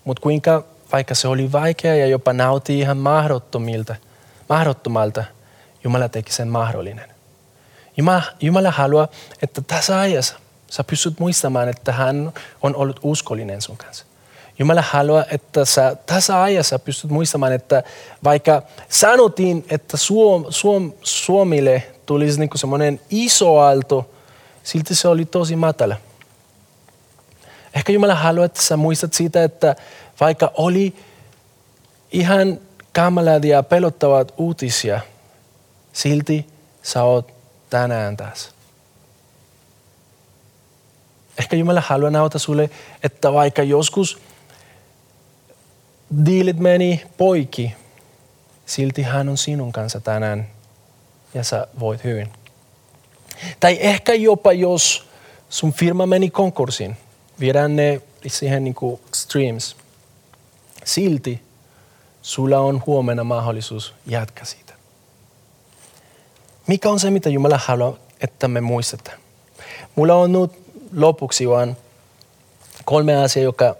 Mutta kuinka, vaikka se oli vaikea ja jopa nauti ihan mahdottomilta, mahdottomalta, Jumala teki sen mahdollinen. Jumala, Jumala haluaa, että tässä ajassa Sä pystyt muistamaan, että hän on ollut uskollinen sun kanssa. Jumala haluaa, että sä tässä ajassa pystyt muistamaan, että vaikka sanotiin, että Suom, Suom, Suomille tulisi niin semmoinen iso aalto, silti se oli tosi matala. Ehkä Jumala haluaa, että sä muistat siitä, että vaikka oli ihan kamalat ja pelottavat uutisia, silti sä oot tänään tässä. Ehkä Jumala haluaa nauta sulle, että vaikka joskus diilit meni poikki, silti hän on sinun kanssa tänään ja sä voit hyvin. Tai ehkä jopa jos sun firma meni konkurssiin, viedään ne siihen niin kuin streams. Silti sulla on huomenna mahdollisuus jatkaa siitä. Mikä on se, mitä Jumala haluaa, että me muistetaan? Mulla on nyt lopuksi vaan kolme asiaa, joka,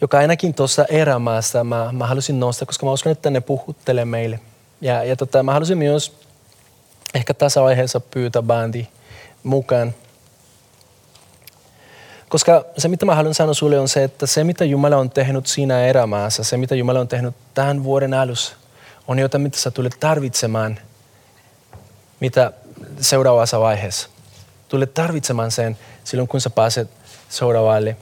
joka ainakin tuossa erämaassa mä, mä halusin nostaa, koska mä uskon, että ne puhuttelee meille. Ja, ja tota, mä halusin myös ehkä tässä vaiheessa pyytää bändi mukaan. Koska se, mitä mä haluan sanoa sulle, on se, että se, mitä Jumala on tehnyt siinä erämaassa, se, mitä Jumala on tehnyt tämän vuoden alussa, on jotain, mitä sä tulet tarvitsemaan mitä seuraavassa vaiheessa. Tulet tarvitsemaan sen silloin, kun sä pääset seuraavalle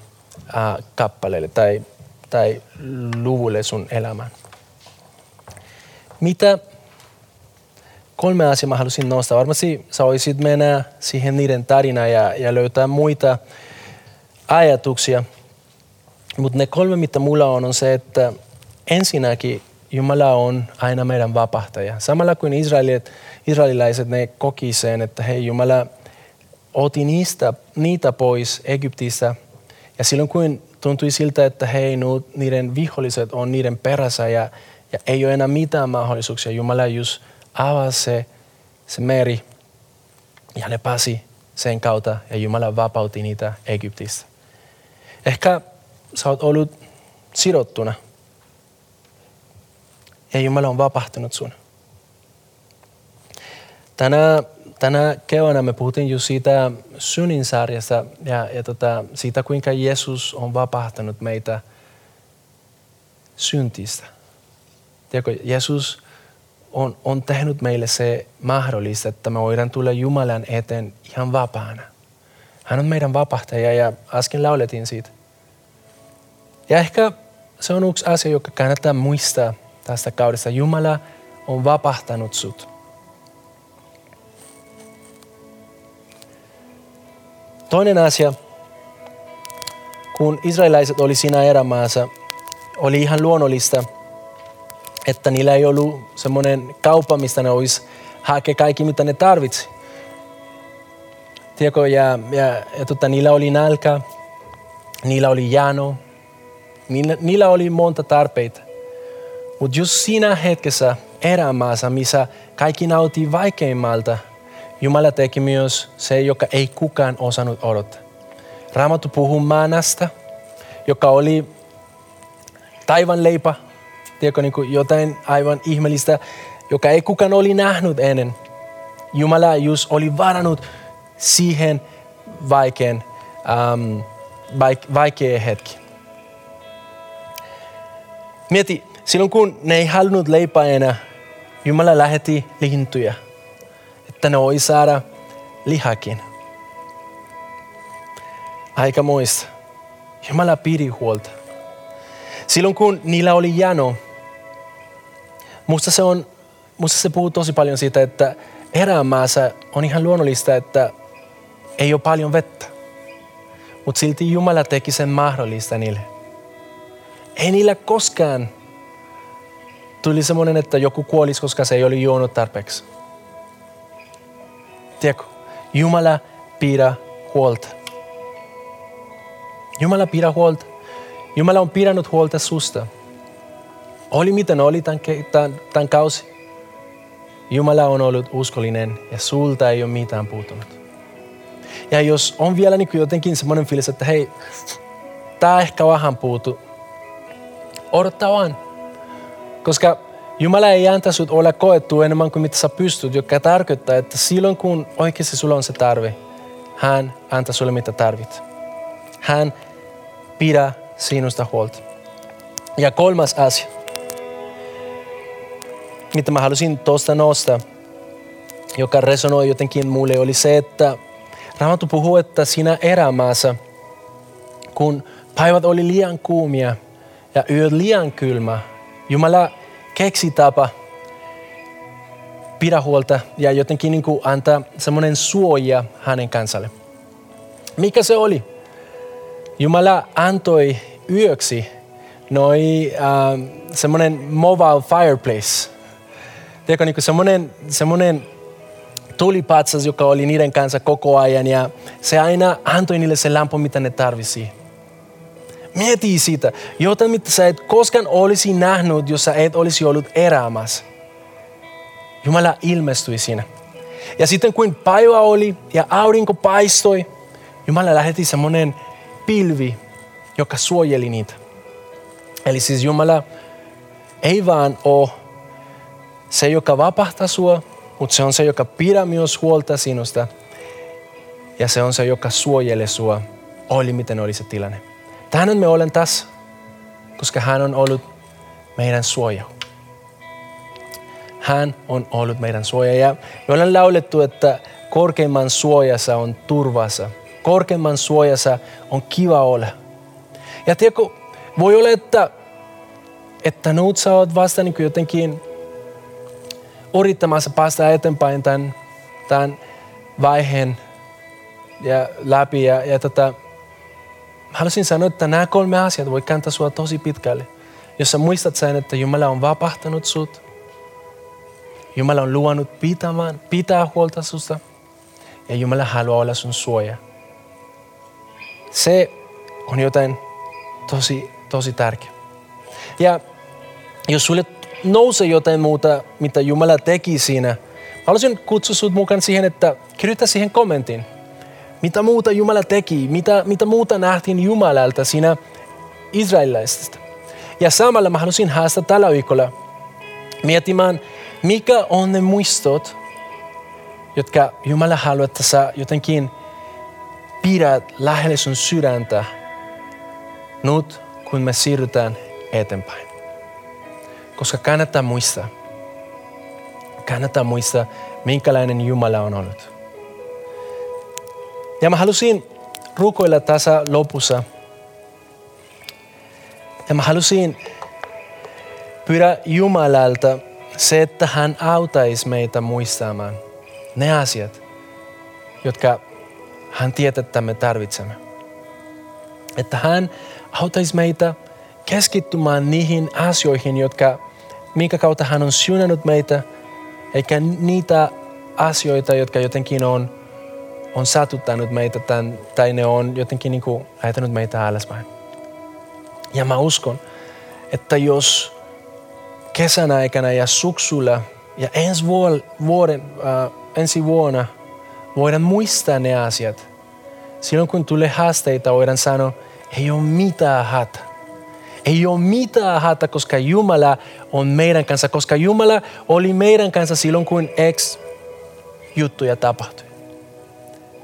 äh, kappaleelle tai, tai luvulle sun elämään. Mitä kolme asiaa mä halusin nostaa. Varmasti sä voisit mennä siihen niiden tarinaan ja, ja löytää muita ajatuksia. Mutta ne kolme, mitä mulla on, on se, että ensinnäkin Jumala on aina meidän vapahtaja. Samalla kuin israelit, israelilaiset ne koki sen, että hei Jumala oti niistä, niitä pois Egyptissä. Ja silloin kun tuntui siltä, että hei niiden viholliset on niiden perässä ja, ja ei ole enää mitään mahdollisuuksia. Jumala just avasi se, se meri ja ne pääsi sen kautta ja Jumala vapautti niitä Egyptistä. Ehkä sä oot ollut sidottuna ja Jumala on vapahtunut sun. Tänä, tänä keväänä me puhuttiin just siitä synnin sarjasta ja, ja tota, siitä, kuinka Jeesus on vapahtanut meitä syntistä. Tiedätkö, Jeesus on, on tehnyt meille se mahdollista, että me voidaan tulla Jumalan eteen ihan vapaana. Hän on meidän vapahtaja ja äsken lauletin siitä. Ja ehkä se on yksi asia, joka kannattaa muistaa tästä kaudesta. Jumala on vapahtanut sut. Toinen asia, kun israelaiset oli siinä erämaassa, oli ihan luonnollista, että niillä ei ollut semmoinen kauppa, mistä ne olisi hakea kaikki, mitä ne tarvitsi. Tiedätkö, ja, ja, ja tota, niillä oli nälkä, niillä oli jano, niillä, niillä oli monta tarpeita. Mutta just siinä hetkessä erämaassa, missä kaikki nauti vaikeimmalta, Jumala teki myös se, joka ei kukaan osannut odottaa. Raamattu puhuu manasta, joka oli taivan leipä, tiedätkö, niin jotain aivan ihmeellistä, joka ei kukaan oli nähnyt ennen. Jumala just oli varannut siihen vaikean, um, vaikea hetki. Mieti, silloin kun ne ei halunnut leipää enää, Jumala lähetti lintuja, että ne voi saada lihakin. Aika muista. Jumala pidi huolta. Silloin kun niillä oli jano, musta se, on, musta se puhuu tosi paljon siitä, että erämaassa on ihan luonnollista, että ei ole paljon vettä. Mutta silti Jumala teki sen mahdollista niille. Ei niillä koskaan tuli semmoinen, että joku kuolisi, koska se ei oli juonut tarpeeksi. Tiedätkö? Jumala pidä huolta. Jumala pidä huolta. Jumala on pidänyt huolta susta. Oli miten oli tämän, tämän, tämän kausi. Jumala on ollut uskollinen ja sulta ei ole mitään puuttunut. Ja jos on vielä niin jotenkin semmoinen fiilis, että hei, tämä ehkä vähän puutu, odottaa vaan. Koska Jumala ei antaa sinut olla koettu enemmän kuin mitä sä pystyt, joka tarkoittaa, että silloin kun oikeasti sulla on se tarve, hän antaa sulle mitä tarvit. Hän pidä sinusta huolta. Ja kolmas asia, mitä mä halusin tuosta nostaa, joka resonoi jotenkin mulle, oli se, että Raamattu puhuu, että siinä erämaassa, kun päivät oli liian kuumia ja yöt liian kylmä, Jumala keksi tapa pidä huolta ja jotenkin niin kuin antaa semmoinen suoja hänen kansalle. Mikä se oli? Jumala antoi yöksi noi äh, semmoinen mobile fireplace. Tiedätkö, niin semmoinen, semmoinen tulipatsas, joka oli niiden kanssa koko ajan ja se aina antoi niille se lampu, mitä ne tarvisi. Mieti sitä. Jotain, mitä sä et koskaan olisi nähnyt, jos sä et olisi ollut erämässä. Jumala ilmestyi siinä. Ja sitten kun päivä oli ja aurinko paistoi, Jumala lähetti semmoinen pilvi, joka suojeli niitä. Eli siis Jumala ei vaan ole se, joka vapahtaa sua, mutta se on se, joka pidä myös huolta sinusta. Ja se on se, joka suojelee sua, oli miten oli se tilanne. Tähän me olen tässä, koska hän on ollut meidän suoja. Hän on ollut meidän suoja. Ja me ollaan laulettu, että korkeimman suojassa on turvassa. Korkeimman suojassa on kiva olla. Ja tiedätkö, voi olla, että, että nyt sä oot vasta niin jotenkin yrittämässä päästä eteenpäin tämän, tämän vaiheen ja läpi. Ja, ja tota, haluaisin sanoa, että nämä kolme asiat voi kääntää sinua tosi pitkälle. Jos sä muistat sen, että Jumala on vapahtanut sut, Jumala on luonut pitämään, pitää huolta susta ja Jumala haluaa olla sun suoja. Se on jotain tosi, tosi tärkeä. Ja jos sulle nousee jotain muuta, mitä Jumala teki siinä, haluaisin kutsua sinut mukaan siihen, että kirjoita siihen kommentin. Mitä muuta Jumala teki, mitä, mitä muuta nähtiin Jumalalta siinä israelilaisesta. Ja samalla mä haluaisin haastaa tällä viikolla miettimään, mikä on ne muistot, jotka Jumala haluaa, että sä jotenkin pidät lähelle sun sydäntä nyt, kun me siirrytään eteenpäin. Koska kannattaa muistaa, kannattaa muistaa, minkälainen Jumala on ollut. Ja mä halusin rukoilla tässä lopussa. Ja mä halusin pyydä Jumalalta se, että hän autaisi meitä muistamaan ne asiat, jotka hän tietää, että me tarvitsemme. Että hän auttaisi meitä keskittymään niihin asioihin, jotka, minkä kautta hän on syynännyt meitä, eikä niitä asioita, jotka jotenkin on, on satuttanut meitä tämän, tai ne on jotenkin niin kuin ajatellut meitä alaspäin. Ja mä uskon, että jos kesän aikana ja suksulla ja ensi, vuoden, äh, ensi vuonna voidaan muistaa ne asiat. Silloin kun tulee haasteita, voidaan sanoa, ei ole mitään hätä. Ei ole mitään hätä, koska Jumala on meidän kanssa, koska Jumala oli meidän kanssa silloin, kun ex juttuja tapahtui.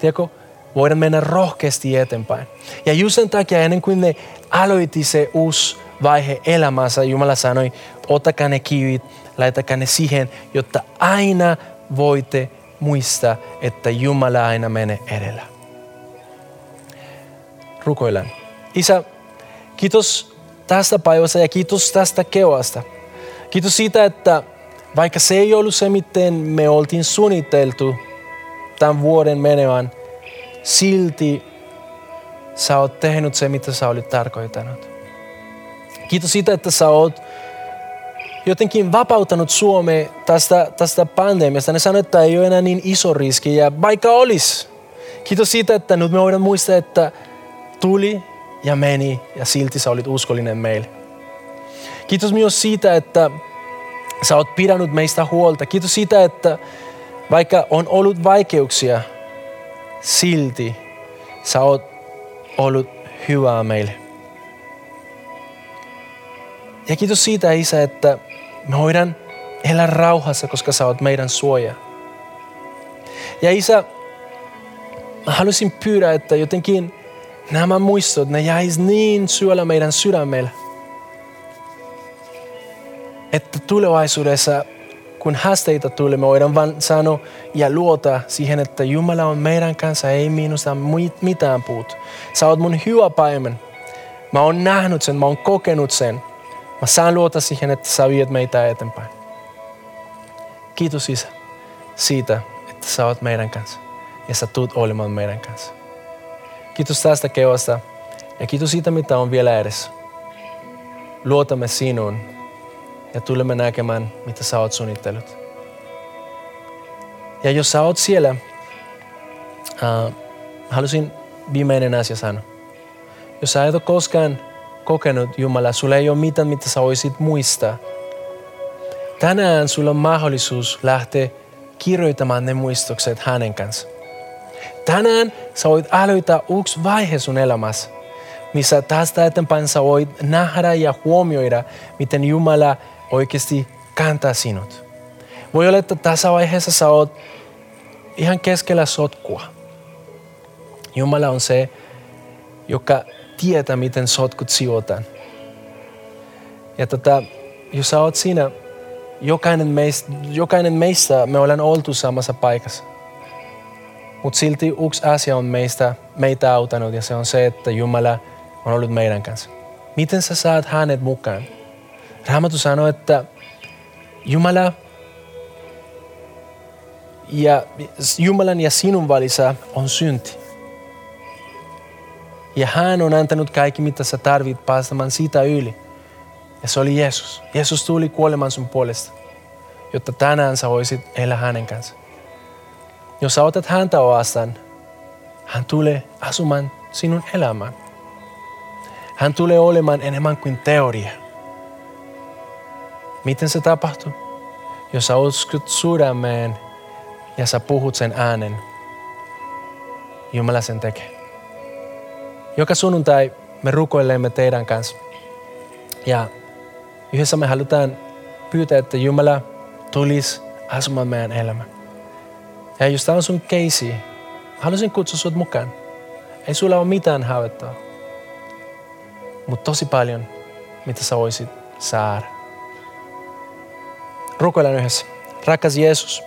Tiedätkö, voidaan mennä rohkeasti eteenpäin. Ja just sen takia ennen kuin ne aloitti se uusi vaihe elämässä, Jumala sanoi, ottakaa ne kivit, laitakaa ne siihen, jotta aina voitte muistaa, että Jumala aina menee edellä. Rukoillaan. Isä, kiitos tästä päivästä ja kiitos tästä kevasta. Kiitos siitä, että vaikka se ei ollut se, miten me oltiin suunniteltu tämän vuoden menevän, silti sä oot tehnyt se, mitä sä olit tarkoittanut. Kiitos siitä, että sä oot jotenkin vapauttanut Suomea tästä, tästä pandemiasta. Ne sanoivat, että ei ole enää niin iso riski ja vaikka olisi. Kiitos siitä, että nyt me voidaan muistaa, että tuli ja meni ja silti sä olit uskollinen meille. Kiitos myös siitä, että sä oot pidänyt meistä huolta. Kiitos siitä, että vaikka on ollut vaikeuksia, silti sä oot ollut hyvää meille. Ja kiitos siitä, Isä, että me voidaan elää rauhassa, koska sä oot meidän suoja. Ja Isä, mä haluaisin pyydä, että jotenkin nämä muistot, ne jäis niin syöllä meidän sydämellä, että tulevaisuudessa, kun haasteita tulee, me voidaan vain sanoa ja luota siihen, että Jumala on meidän kanssa, ei minusta mitään puut. Sä oot mun hyvä päivän. Mä oon nähnyt sen, mä oon kokenut sen. Mä saan luota siihen, että sä viet meitä eteenpäin. Kiitos Isä siitä, että sä oot meidän kanssa ja sä tuut olemaan meidän kanssa. Kiitos tästä kevasta ja kiitos siitä, mitä on vielä edessä. Luotamme sinuun ja tulemme näkemään, mitä sä oot suunnitellut. Ja jos sä oot siellä, uh, halusin viimeinen asia sanoa. Jos sä et ole koskaan kokenut Jumala, sulla ei ole mitään, mitä sä voisit muistaa. Tänään sulla on mahdollisuus lähteä kirjoittamaan ne muistokset hänen kanssa. Tänään sä voit aloittaa uusi vaihe sun elämässä, missä tästä eteenpäin sä voit nähdä ja huomioida, miten Jumala oikeasti kantaa sinut. Voi olla, että tässä vaiheessa sä oot ihan keskellä sotkua. Jumala on se, joka tietää, miten sotkut sijoitetaan. Ja tota, jos sä oot siinä, jokainen meistä, jokainen meistä me ollaan oltu samassa paikassa. Mutta silti yksi asia on meistä, meitä auttanut ja se on se, että Jumala on ollut meidän kanssa. Miten sä saat hänet mukaan? Raamattu sanoo, että Jumala ja Jumalan ja sinun välillä on synti. Ja hän on antanut kaikki, mitä sä tarvit päästämään siitä yli. Ja se oli Jeesus. Jeesus tuli kuolemaan sun puolesta, jotta tänään sä voisit elää hänen kanssa. Jos sä otat häntä vastaan, hän tulee asumaan sinun elämään. Hän tulee olemaan enemmän kuin teoria. Miten se tapahtuu? Jos sä uskot sydämeen ja sä puhut sen äänen, Jumala sen tekee. Joka sunnuntai me rukoilemme teidän kanssa. Ja yhdessä me halutaan pyytää, että Jumala tulisi asumaan meidän elämään. Ja jos tämä on sun keisi, haluaisin kutsua sinut mukaan. Ei sulla ole mitään haavettaa, mutta tosi paljon, mitä sä voisit saada. Rukoillaan yhdessä. Rakas Jeesus,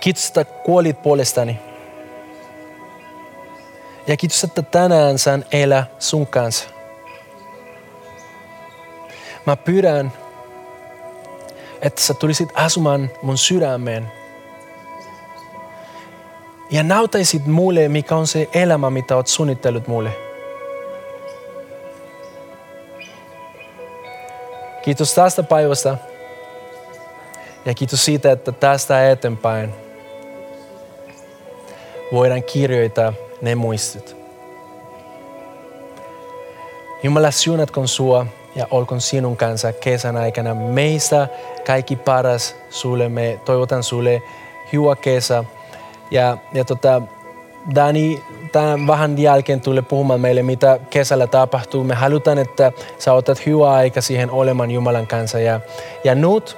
kiitos, että kuolit puolestani. Ja kiitos, että tänään saan elää sun kanssa. Mä pyydän, että sä tulisit asumaan mun sydämeen. Ja näytäisit mulle, mikä on se elämä, mitä oot suunnitellut mulle. Kiitos tästä päivästä. Ja kiitos siitä, että tästä eteenpäin voidaan kirjoittaa ne muistot. Jumala siunatkoon sua ja olkoon sinun kanssa kesän aikana. Meistä kaikki paras sulle. Me toivotan sulle hyvä kesä. Ja, ja tota, Dani tämän vähän jälkeen tulee puhumaan meille, mitä kesällä tapahtuu. Me halutaan, että sä otat hyvää aika siihen olemaan Jumalan kanssa. Ja, ja nyt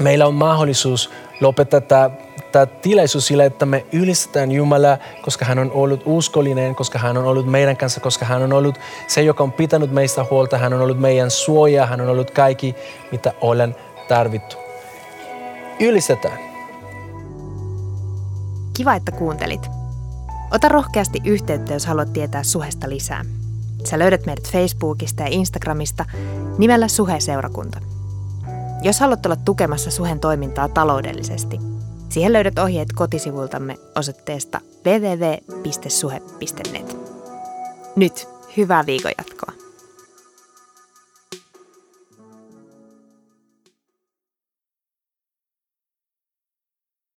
meillä on mahdollisuus lopettaa tämä tämä tilaisuus sillä, että me ylistetään Jumalaa, koska hän on ollut uskollinen, koska hän on ollut meidän kanssa, koska hän on ollut se, joka on pitänyt meistä huolta, hän on ollut meidän suoja, hän on ollut kaikki, mitä olen tarvittu. Ylistetään. Kiva, että kuuntelit. Ota rohkeasti yhteyttä, jos haluat tietää suhesta lisää. Sä löydät meidät Facebookista ja Instagramista nimellä Suhe-seurakunta. Jos haluat olla tukemassa Suhen toimintaa taloudellisesti – Siihen löydät ohjeet kotisivultamme osoitteesta www.suhe.net. Nyt hyvää viikon jatkoa.